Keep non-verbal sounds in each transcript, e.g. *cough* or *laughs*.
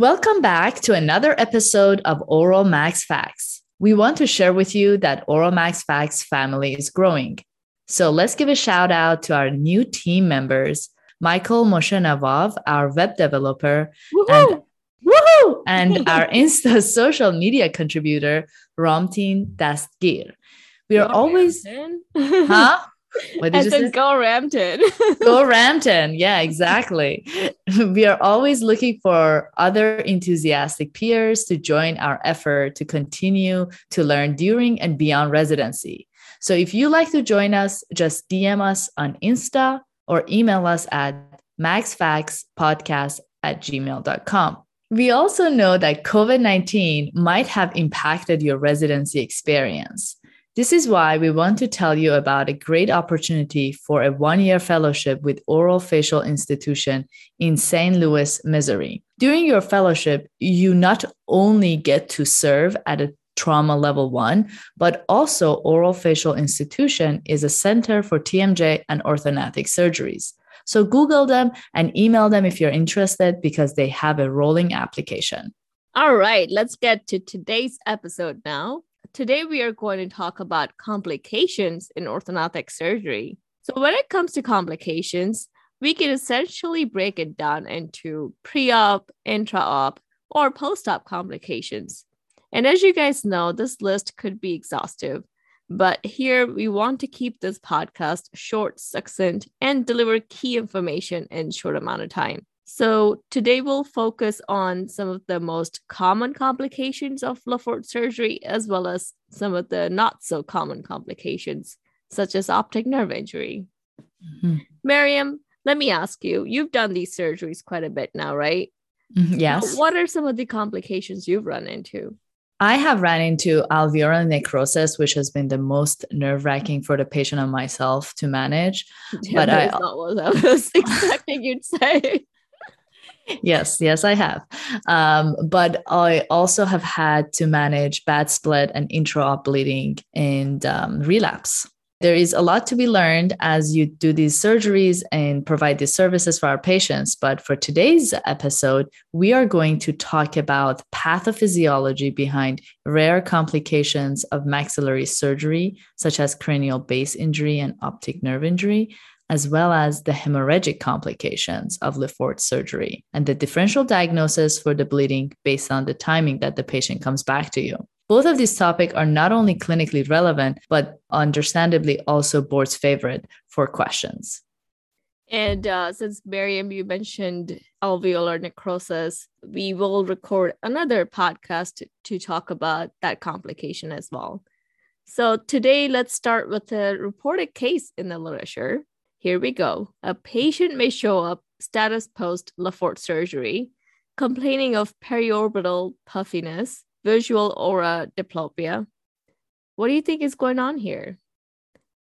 Welcome back to another episode of Oral Max Facts. We want to share with you that Oral Max Facts family is growing. So let's give a shout out to our new team members, Michael Moshenavov, our web developer, Woohoo! and woohoo, *laughs* and our Insta social media contributor, Ramtin Dastgir. We are always, huh? *laughs* What did you say? said go Ramtin. *laughs* Go Ramtin. Yeah, exactly. *laughs* we are always looking for other enthusiastic peers to join our effort to continue to learn during and beyond residency. So if you like to join us, just DM us on Insta or email us at maxfaxpodcast at gmail.com. We also know that COVID 19 might have impacted your residency experience. This is why we want to tell you about a great opportunity for a one year fellowship with Oral Facial Institution in St. Louis, Missouri. During your fellowship, you not only get to serve at a trauma level one, but also Oral Facial Institution is a center for TMJ and orthognathic surgeries. So Google them and email them if you're interested because they have a rolling application. All right, let's get to today's episode now. Today, we are going to talk about complications in orthognathic surgery. So, when it comes to complications, we can essentially break it down into pre op, intra op, or post op complications. And as you guys know, this list could be exhaustive, but here we want to keep this podcast short, succinct, and deliver key information in short amount of time. So today we'll focus on some of the most common complications of Le surgery, as well as some of the not so common complications, such as optic nerve injury. Mhm. Miriam, let me ask you, you've done these surgeries quite a bit now, right? Mhm, Yes. What are some of the complications you've run into? I have ran into alveolar necrosis, which has been the most nerve wracking for the patient and myself to manage. *laughs* But that I- not what I was *laughs* expecting you'd say. Yes, yes, I have. Um, but I also have had to manage bad split and intra-op bleeding and um, relapse. There is a lot to be learned as you do these surgeries and provide these services for our patients. But for today's episode, we are going to talk about pathophysiology behind rare complications of maxillary surgery, such as cranial base injury and optic nerve injury, as well as the hemorrhagic complications of Le Fort surgery and the differential diagnosis for the bleeding based on the timing that the patient comes back to you. Both of these topics are not only clinically relevant, but understandably also board's favorite for questions. And uh, since Miriam, you mentioned alveolar necrosis, we will record another podcast to talk about that complication as well. So today, let's start with a reported case in the literature. Here we go. A patient may show up status post Le Fort surgery, complaining of periorbital puffiness, visual aura diplopia. What do you think is going on here?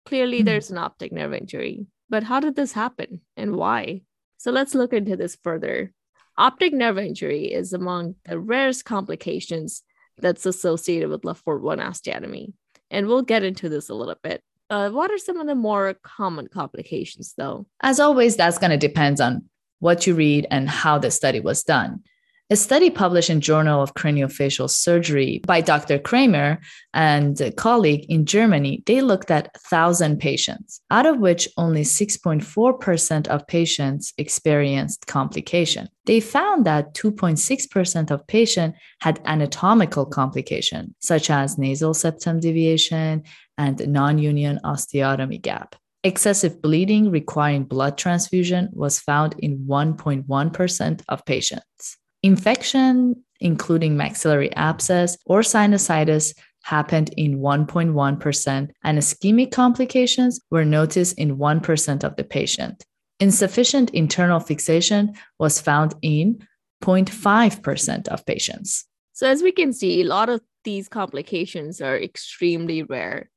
Clearly, Hmm. there's an optic nerve injury, but how did this happen and why? So let's look into this further. Optic nerve injury is among the rarest complications that's associated with Le Fort 1 osteotomy. And we'll get into this a little bit. Uh, what are some of the more common complications, though? As always, that's going to depend on what you read and how the study was done. A study published in Journal of Craniofacial Surgery by Dr. Kramer and a colleague in Germany, they looked at 1,000 patients, out of which only 6.4% of patients experienced complication. They found that 2.6% of patients had anatomical complication, such as nasal septum deviation and non-union osteotomy gap. Excessive bleeding requiring blood transfusion was found in 1.1% of patients. Infection, including maxillary abscess or sinusitis, happened in 1.1%, and ischemic complications were noticed in 1% of the patient. Insufficient internal fixation was found in 0.5% of patients. So, as we can see, a lot of these complications are extremely rare.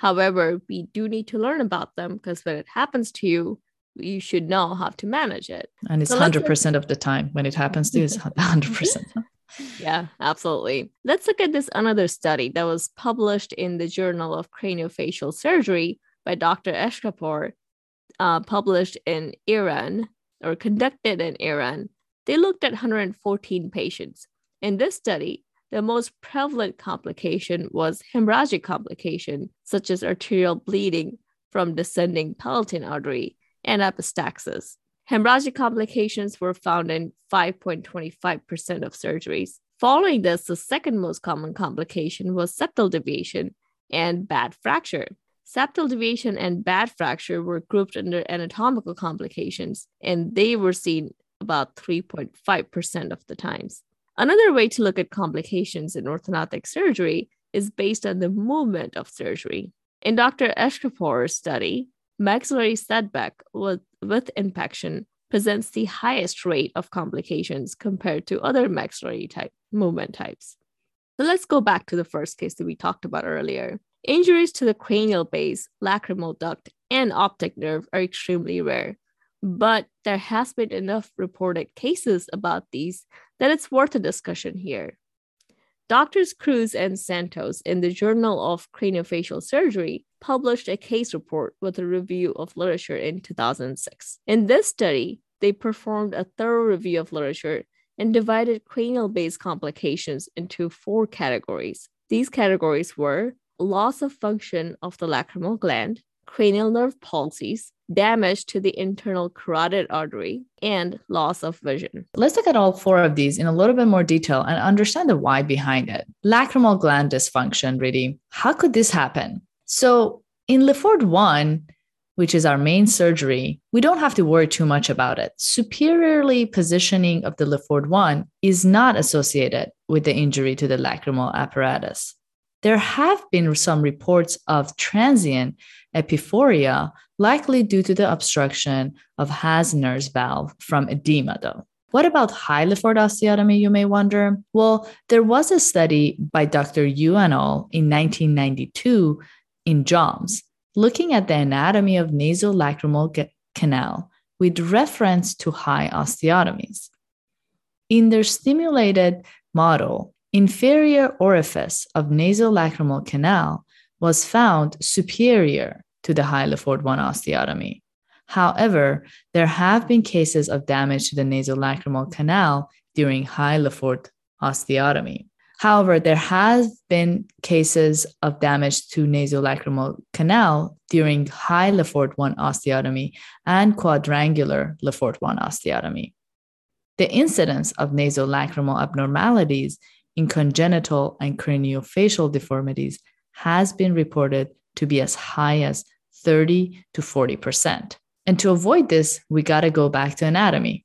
However, we do need to learn about them because when it happens to you, you should know how to manage it. And it's So 100% of the time when it happens to you, it's *laughs* 100%. *laughs* Yeah, absolutely. Let's look at this another study that was published in the Journal of Craniofacial Surgery by Dr. Eshghpour, uh, published in Iran or conducted in Iran. They looked at 114 patients. In this study, the most prevalent complication was hemorrhagic complication, such as arterial bleeding from descending palatine artery and epistaxis. Hemorrhagic complications were found in 5.25% of surgeries. Following this, the second most common complication was septal deviation and bad fracture. Septal deviation and bad fracture were grouped under anatomical complications, and they were seen about 3.5% of the times. Another way to look at complications in orthognathic surgery is based on the movement of surgery. In Dr. Eshghpour's study, maxillary setback with, with impaction presents the highest rate of complications compared to other maxillary type movement types. So let's go back to the first case that we talked about earlier. Injuries to the cranial base, lacrimal duct, and optic nerve are extremely rare, but there has been enough reported cases about these that it's worth a discussion here. Doctors Cruz and Santos in the Journal of Craniofacial Surgery published a case report with a review of literature in 2006. In this study, they performed a thorough review of literature and divided cranial base complications into four categories. These categories were loss of function of the lacrimal gland, cranial nerve palsies, damage to the internal carotid artery, and loss of vision. Let's look at all four of these in a little bit more detail and understand the why behind it. Lacrimal gland dysfunction, really. How could this happen? So, in Le Fort 1, which is our main surgery, we don't have to worry too much about it. Superiorly positioning of the Le Fort 1 is not associated with the injury to the lacrimal apparatus. There have been some reports of transient epiphoria, likely due to the obstruction of Hasner's valve from edema, though. What about high Le osteotomy, you may wonder? Well, there was a study by Dr. Yu et al. in 1992 in JOMS looking at the anatomy of nasolacrimal canal with reference to high osteotomies. In their stimulated model, inferior orifice of nasolacrimal canal was found superior to the Fort 1 osteotomy. However, there have been cases of damage to the nasolacrimal canal during Fort osteotomy. However, there have been cases of damage to nasolacrimal canal during high Le Fort 1 osteotomy and quadrangular Lefort 1 osteotomy. The incidence of nasolacrimal abnormalities in congenital and craniofacial deformities has been reported to be as high as 30 to 40%. And to avoid this, we got to go back to anatomy.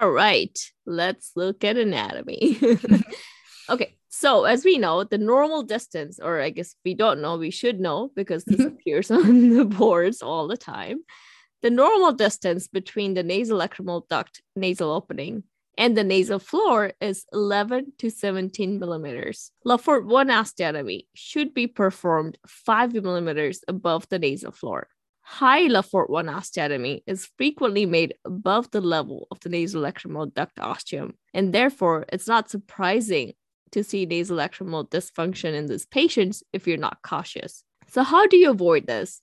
All right, let's look at anatomy. *laughs* okay, so as we know, the normal distance, or I guess we don't know, we should know because this mm-hmm. *laughs* appears on the boards all the time. The normal distance between the nasal nasolacrimal duct nasal opening and the nasal floor is 11 to 17 millimeters. Le Fort 1 osteotomy should be performed 5 millimeters above the nasal floor. High Le Fort 1 osteotomy is frequently made above the level of the nasolacrimal duct ostium, and therefore it's not surprising to see nasolacrimal dysfunction in these patients if you're not cautious. So, how do you avoid this?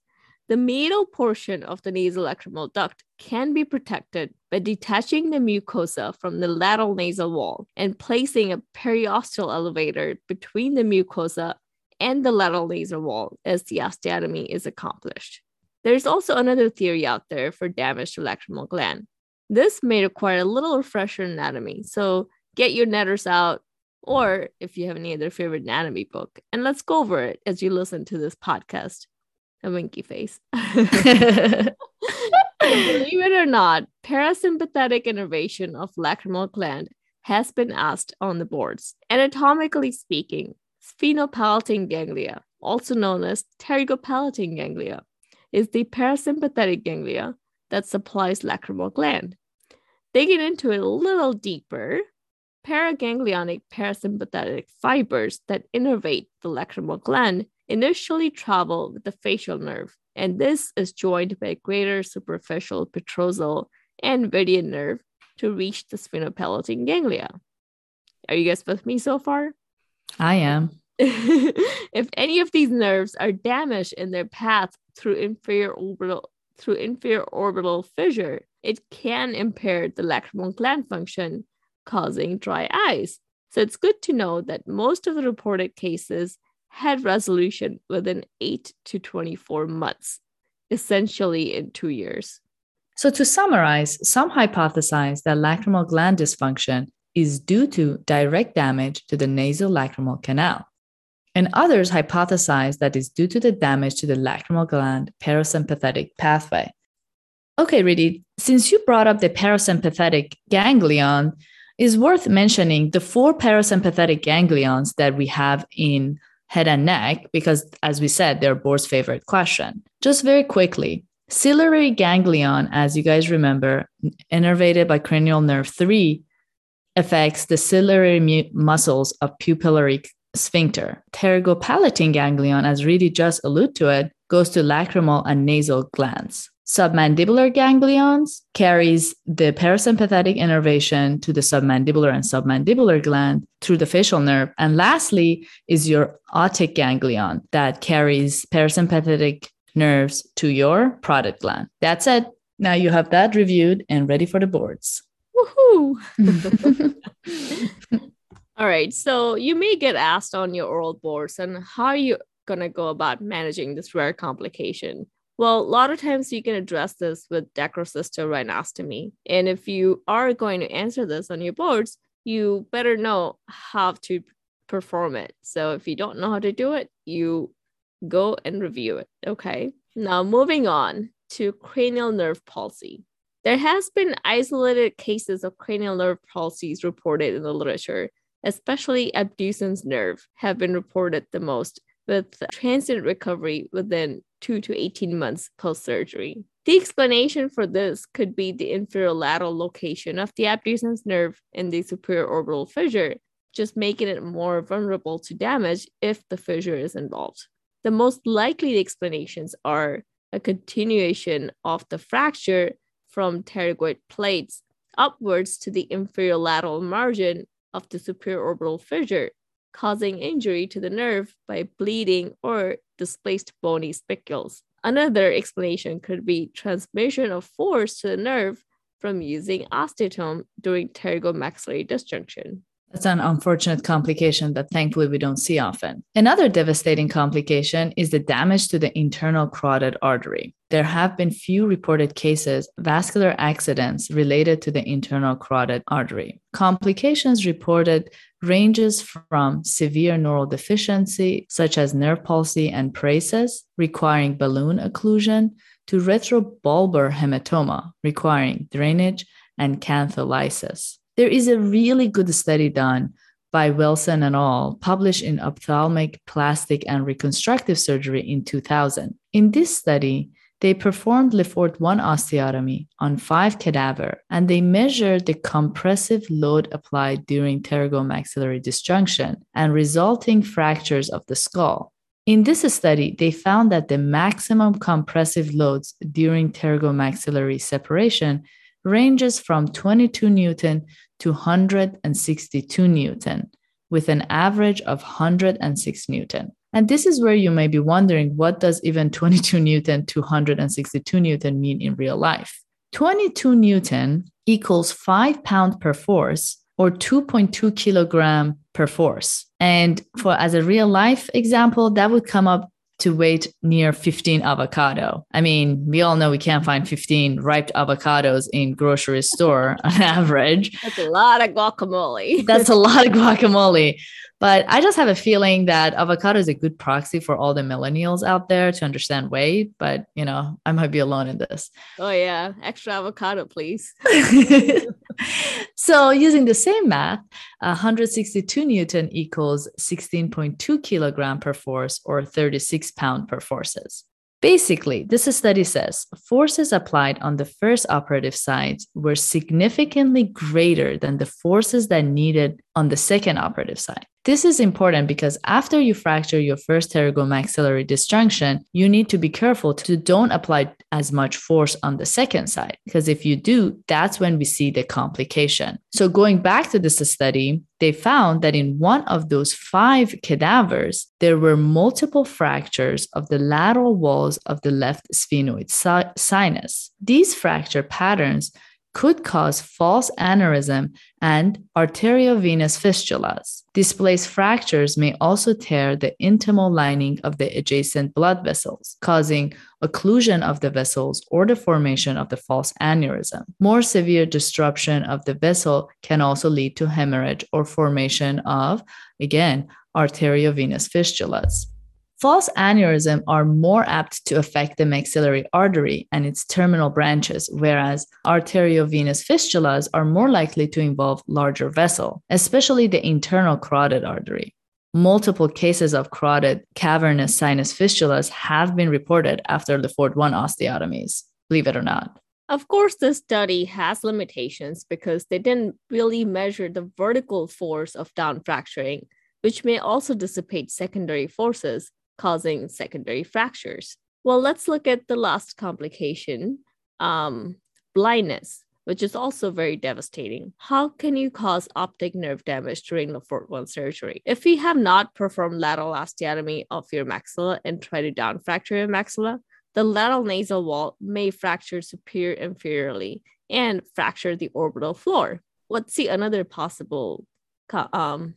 The middle portion of the nasolacrimal duct can be protected by detaching the mucosa from the lateral nasal wall and placing a periosteal elevator between the mucosa and the lateral nasal wall as the osteotomy is accomplished. There's also another theory out there for damage to lacrimal gland. This may require a little refresher anatomy, so get your netters out, or if you have any other favorite anatomy book, and let's go over it as you listen to this podcast a winky face. *laughs* *laughs* Believe it or not, parasympathetic innervation of lacrimal gland has been asked on the boards. Anatomically speaking, sphenopalatine ganglia, also known as pterygopalatine ganglia, is the parasympathetic ganglia that supplies lacrimal gland. Digging into it a little deeper, preganglionic parasympathetic fibers that innervate the lacrimal gland initially travel with the facial nerve, and this is joined by a greater superficial petrosal and median nerve to reach the sphenopalatine ganglia. Are you guys with me so far? I am. *laughs* if any of these nerves are damaged in their path through inferior orbital through inferior orbital fissure, it can impair the lacrimal gland function, causing dry eyes. So it's good to know that most of the reported cases had resolution within 8 to 24 months, essentially in two years. So, to summarize, some hypothesize that lacrimal gland dysfunction is due to direct damage to the nasal nasolacrimal canal. And others hypothesize that is due to the damage to the lacrimal gland parasympathetic pathway. Okay, Riti, since you brought up the parasympathetic ganglion, is worth mentioning the four parasympathetic ganglions that we have in head and neck, because as we said, they're Board's favorite question. Just very quickly, ciliary ganglion, as you guys remember, innervated by cranial nerve 3, affects the ciliary mu- muscles of pupillary sphincter. Pterygopalatine ganglion, as Riti just alluded to it, goes to lacrimal and nasal glands. Submandibular ganglions carries the parasympathetic innervation to the submandibular and submandibular gland through the facial nerve. And lastly is your otic ganglion that carries parasympathetic nerves to your parotid gland. That's it. Now you have that reviewed and ready for the boards. Woohoo! *laughs* *laughs* All right. So you may get asked on your oral boards and how are you going to go about managing this rare complication? Well, a lot of times you can address this with dacryocystorhinostomy. And if you are going to answer this on your boards, you better know how to perform it. So if you don't know how to do it, you go and review it. Okay. Now, moving on to cranial nerve palsy. There has been isolated cases of cranial nerve palsies reported in the literature, especially abducens nerve have been reported the most with transient recovery within 2 to 18 months post surgery. The explanation for this could be the inferior lateral location of the abducens nerve in the superior orbital fissure, just making it more vulnerable to damage if the fissure is involved. The most likely explanations are a continuation of the fracture from pterygoid plates upwards to the inferior lateral margin of the superior orbital fissure, causing injury to the nerve by bleeding or displaced bony spicules. Another explanation could be transmission of force to the nerve from using osteotome during pterygomaxillary disjunction. That's an unfortunate complication that thankfully we don't see often. Another devastating complication is the damage to the internal carotid artery. There have been few reported cases vascular accidents related to the internal carotid artery. Complications reported ranges from severe neural deficiency such as nerve palsy and paresis requiring balloon occlusion to retrobulbar hematoma requiring drainage and cantholysis. There is a really good study done by Wilson and al., published in Ophthalmic, Plastic, and Reconstructive Surgery in 2000. In this study, they performed Le Fort 1 osteotomy on five cadaver and they measured the compressive load applied during pterygomaxillary disjunction and resulting fractures of the skull. In this study, they found that the maximum compressive loads during pterygomaxillary separation ranges from 22 Newton to 162 Newton, with an average of 106 Newton. And this is where you may be wondering what does even 22 Newton to 162 Newton mean in real life? 22 Newton equals 5 pound per force or 2.2 kilogram per force. And for as a real life example, that would come up to wait near 15 avocado. I mean, we all know we can't find 15 ripe avocados in grocery store *laughs* on average. That's a lot of guacamole. *laughs* That's a lot of guacamole. But I just have a feeling that avocado is a good proxy for all the millennials out there to understand weight. But, you know, I might be alone in this. Oh, yeah. Extra avocado, please. *laughs* *laughs* so, using the same math, 162 Newton equals 16.2 kilogram per force or 36 pound per forces. Basically, this study says forces applied on the first operative site were significantly greater than the forces that needed on the second operative site. This is important because after you fracture your first pterygomaxillary disjunction, you need to be careful to don't apply as much force on the second side because if you do, that's when we see the complication. So going back to this study, they found that in one of those five cadavers, there were multiple fractures of the lateral walls of the left sphenoid sinus. These fracture patterns could cause false aneurysm and arteriovenous fistulas. Displaced fractures may also tear the intimal lining of the adjacent blood vessels, causing occlusion of the vessels or the formation of the false aneurysm. More severe disruption of the vessel can also lead to hemorrhage or formation of, again, arteriovenous fistulas. False aneurysm are more apt to affect the maxillary artery and its terminal branches, whereas arteriovenous fistulas are more likely to involve larger vessel, especially the internal carotid artery. Multiple cases of carotid cavernous sinus fistulas have been reported after Lefort 1 osteotomies, believe it or not. Of course, this study has limitations because they didn't really measure the vertical force of down fracturing, which may also dissipate secondary forces causing secondary fractures. Well, let's look at the last complication um, blindness, which is also very devastating. How can you cause optic nerve damage during Lefort 1 surgery? If you have not performed lateral osteotomy of your maxilla and try to down fracture your maxilla, the lateral nasal wall may fracture superior inferiorly and fracture the orbital floor. Let's see another possible um,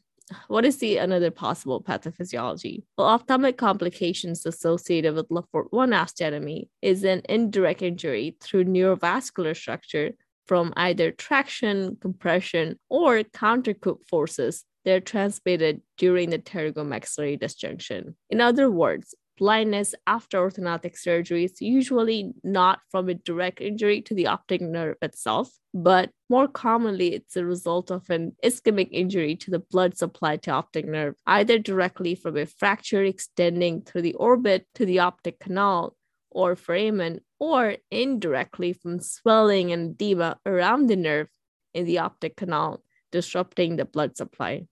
what is the another possible pathophysiology? Well, ophthalmic complications associated with Lefort 1 osteotomy is an indirect injury through neurovascular structure from either traction, compression, or contrecoup forces that are transmitted during the pterygomaxillary disjunction. In other words, blindness after orthognathic surgery is usually not from a direct injury to the optic nerve itself, but more commonly it's a result of an ischemic injury to the blood supply to optic nerve, either directly from a fracture extending through the orbit to the optic canal or foramen, or indirectly from swelling and edema around the nerve in the optic canal, disrupting the blood supply.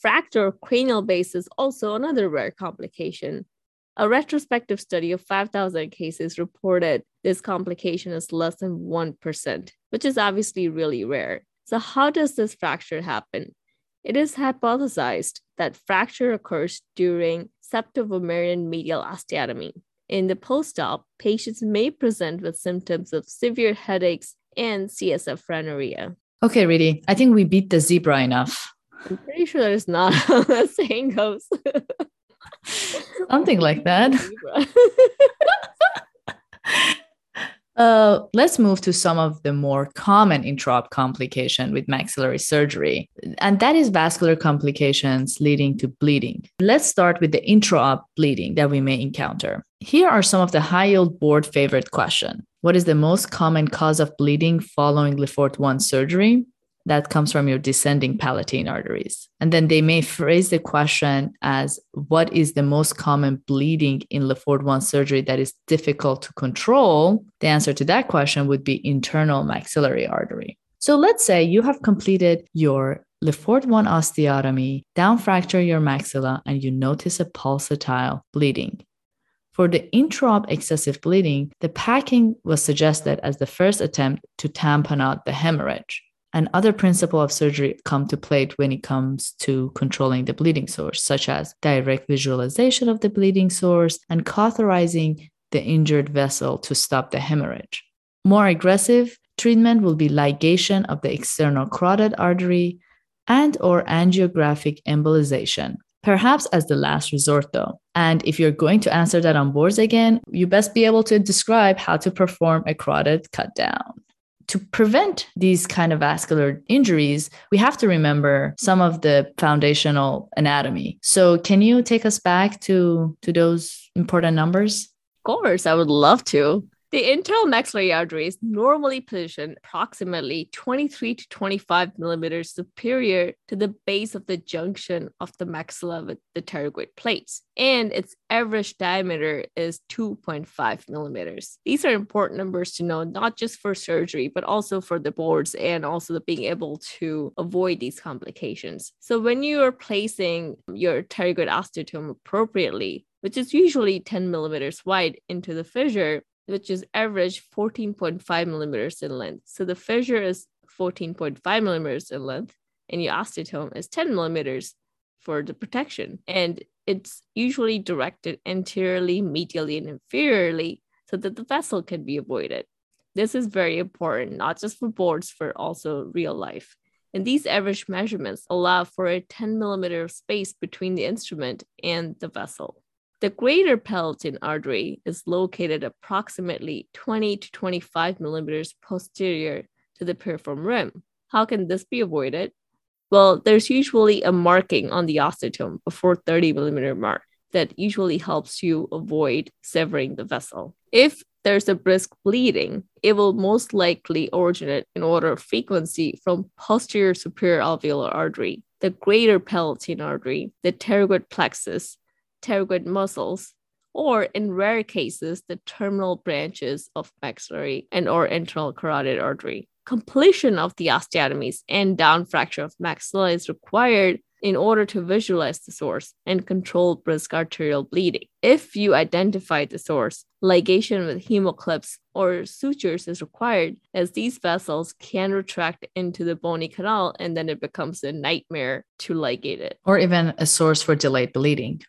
Fracture of cranial base is also another rare complication a retrospective study of 5,000 cases reported this complication is less than 1%, which is obviously really rare. So, how does this fracture happen? It is hypothesized that fracture occurs during septovomerine medial osteotomy. In the post op, patients may present with symptoms of severe headaches and CSF rhinorrhea. Okay, Riti, I think we beat the zebra enough. I'm pretty sure that is not *laughs* how the saying goes. *laughs* Something like *laughs* that. *laughs* uh, let's move to some of the more common intraop complication with maxillary surgery, and that is vascular complications leading to bleeding. Let's start with the intraop bleeding that we may encounter. Here are some of the high yield board favorite question. What is the most common cause of bleeding following Lefort 1 surgery? That comes from your descending palatine arteries. And then they may phrase the question as what is the most common bleeding in Lefort 1 surgery that is difficult to control? The answer to that question would be internal maxillary artery. So let's say you have completed your Lefort 1 osteotomy, down fracture your maxilla, and you notice a pulsatile bleeding. For the intraop excessive bleeding, the packing was suggested as the first attempt to tamponade out the hemorrhage and other principles of surgery come to play when it comes to controlling the bleeding source, such as direct visualization of the bleeding source and cauterizing the injured vessel to stop the hemorrhage. More aggressive treatment will be ligation of the external carotid artery and or angiographic embolization perhaps as the last resort though and if you're going to answer that on boards again you best be able to describe how to perform a carotid cut down to prevent these kind of vascular injuries, we have to remember some of the foundational anatomy. So, can you take us back to to those important numbers? Of course, I would love to. The internal maxillary artery is normally positioned approximately 23 to 25 millimeters superior to the base of the junction of the maxilla with the pterygoid plates, and its average diameter is 2.5 millimeters. These are important numbers to know, not just for surgery, but also for the boards and also being able to avoid these complications. So, when you are placing your pterygoid osteotome appropriately, which is usually 10 millimeters wide into the fissure, which is average 14.5 millimeters in length. So the fissure is 14.5 millimeters in length, and your osteotome is 10 millimeters for the protection. And it's usually directed anteriorly, medially, and inferiorly so that the vessel can be avoided. This is very important, not just for boards, but also real life. And these average measurements allow for a 10 millimeter space between the instrument and the vessel. The greater palatine artery is located approximately 20 to 25 millimeters posterior to the piriform rim. How can this be avoided? Well, there's usually a marking on the osteotome before 30 millimeter mark that usually helps you avoid severing the vessel. If there's a brisk bleeding, it will most likely originate in order of frequency from posterior superior alveolar artery, the greater palatine artery, the pterygoid plexus, pterygoid muscles, or in rare cases, the terminal branches of maxillary and or internal carotid artery. Completion of the osteotomies and down fracture of maxilla is required in order to visualize the source and control brisk arterial bleeding. If you identify the source, ligation with hemoclips or sutures is required, as these vessels can retract into the bony canal and then it becomes a nightmare to ligate it. Or even a source for delayed bleeding.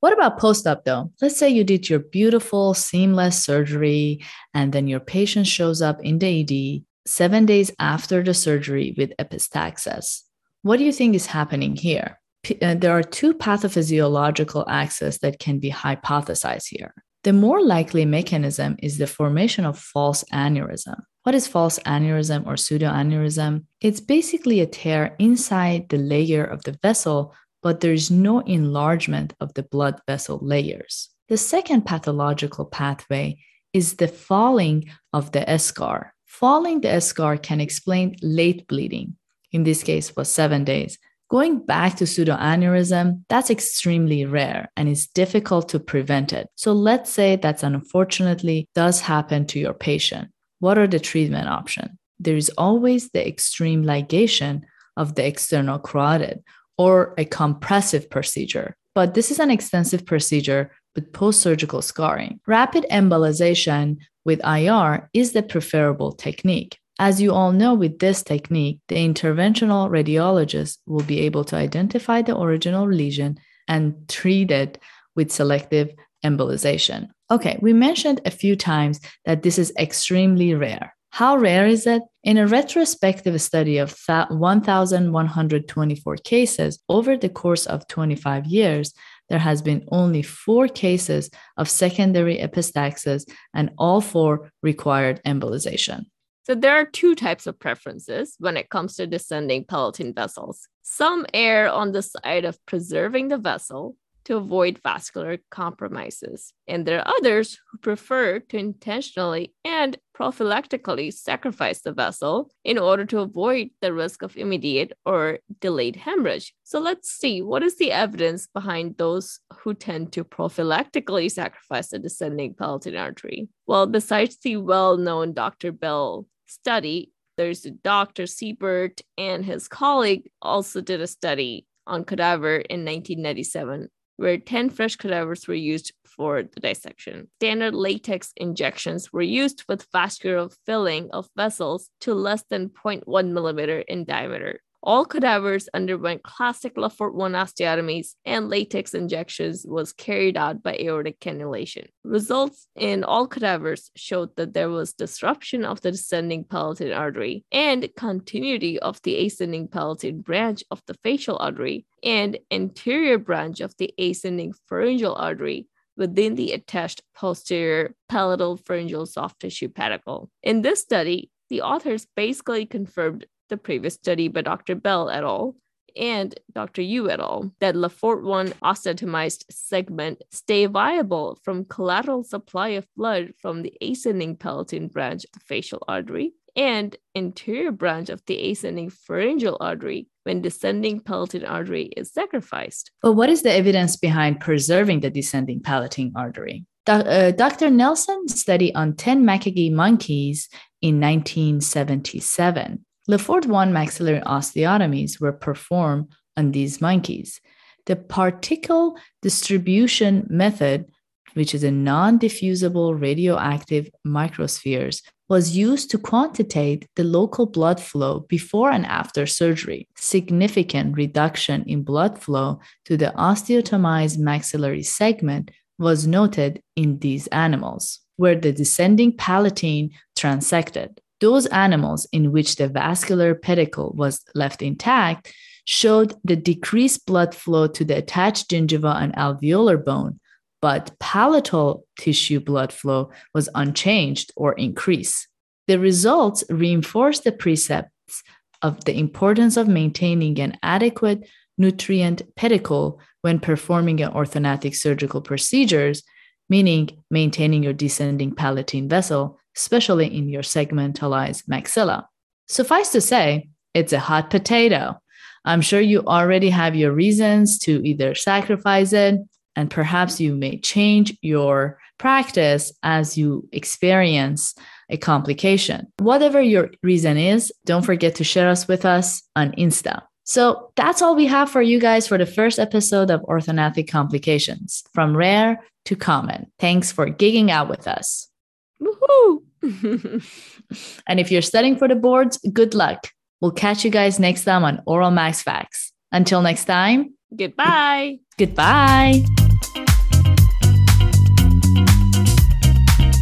What about post op though? Let's say you did your beautiful seamless surgery and then your patient shows up in the ED seven days after the surgery with epistaxis. What do you think is happening here? P- uh, there are two pathophysiological axes that can be hypothesized here. The more likely mechanism is the formation of false aneurysm. What is false aneurysm or pseudoaneurysm? It's basically a tear inside the layer of the vessel but there is no enlargement of the blood vessel layers. The second pathological pathway is the falling of the eschar. Falling the eschar can explain late bleeding. In this case, was seven days. Going back to pseudoaneurysm, that's extremely rare and is difficult to prevent it. So let's say that unfortunately does happen to your patient. What are the treatment options? There is always the extreme ligation of the external carotid or a compressive procedure. But this is an extensive procedure with post surgical scarring. Rapid embolization with IR is the preferable technique. As you all know, with this technique, the interventional radiologist will be able to identify the original lesion and treat it with selective embolization. Okay, we mentioned a few times that this is extremely rare. How rare is it? In a retrospective study of 1,124 cases over the course of 25 years, there has been only four cases of secondary epistaxis, and all four required embolization. So there are two types of preferences when it comes to descending palatine vessels. Some err on the side of preserving the vessel, to avoid vascular compromises. And there are others prefer to intentionally and prophylactically sacrifice the vessel in order to avoid the risk of immediate or delayed hemorrhage. So let's see what is the evidence behind those who tend to prophylactically sacrifice the descending palatine artery. Well, besides the well known Dr. Bell study, there's Dr. Siebert and his colleague also did a study on cadaver in 1997 where 10 fresh cadavers were used for the dissection. Standard latex injections were used with vascular filling of vessels to less than 0.1 millimeter in diameter. All cadavers underwent classic Lefort 1 osteotomies, and latex injections was carried out by aortic cannulation. Results in all cadavers showed that there was disruption of the descending palatine artery and continuity of the ascending palatine branch of the facial artery and anterior branch of the ascending pharyngeal artery within the attached posterior palatal pharyngeal soft tissue pedicle. In this study, the authors basically confirmed the previous study by Dr. Bell et al. and Dr. Yu et al. that Lefort 1 osteotomized segment stay viable from collateral supply of blood from the ascending palatine branch of the facial artery and anterior branch of the ascending pharyngeal artery when descending palatine artery is sacrificed. But what is the evidence behind preserving the descending palatine artery? uh, Dr. Nelson's study on 10 macaque monkeys in 1977 Lefort 1 maxillary osteotomies were performed on these monkeys. The particle distribution method, which is a non diffusible radioactive microspheres, was used to quantitate the local blood flow before and after surgery. Significant reduction in blood flow to the osteotomized maxillary segment was noted in these animals. where the descending palatine transected. Those animals in which the vascular pedicle was left intact showed the decreased blood flow to the attached gingiva and alveolar bone, but palatal tissue blood flow was unchanged or increased. The results reinforce the precepts of the importance of maintaining an adequate nutrient pedicle when performing an orthognathic surgical procedures, meaning maintaining your descending palatine vessel, especially in your segmentalized maxilla. Suffice to say, it's a hot potato. I'm sure you already have your reasons to either sacrifice it, and perhaps you may change your practice as you experience a complication. Whatever your reason is, don't forget to share us with us on Insta. So that's all we have for you guys for the first episode of Orthognathic Complications from rare to common. Thanks for gigging out with us. Woohoo! *laughs* and if you're studying for the boards, good luck. We'll catch you guys next time on Oral Max Facts. Until next time, goodbye. Goodbye.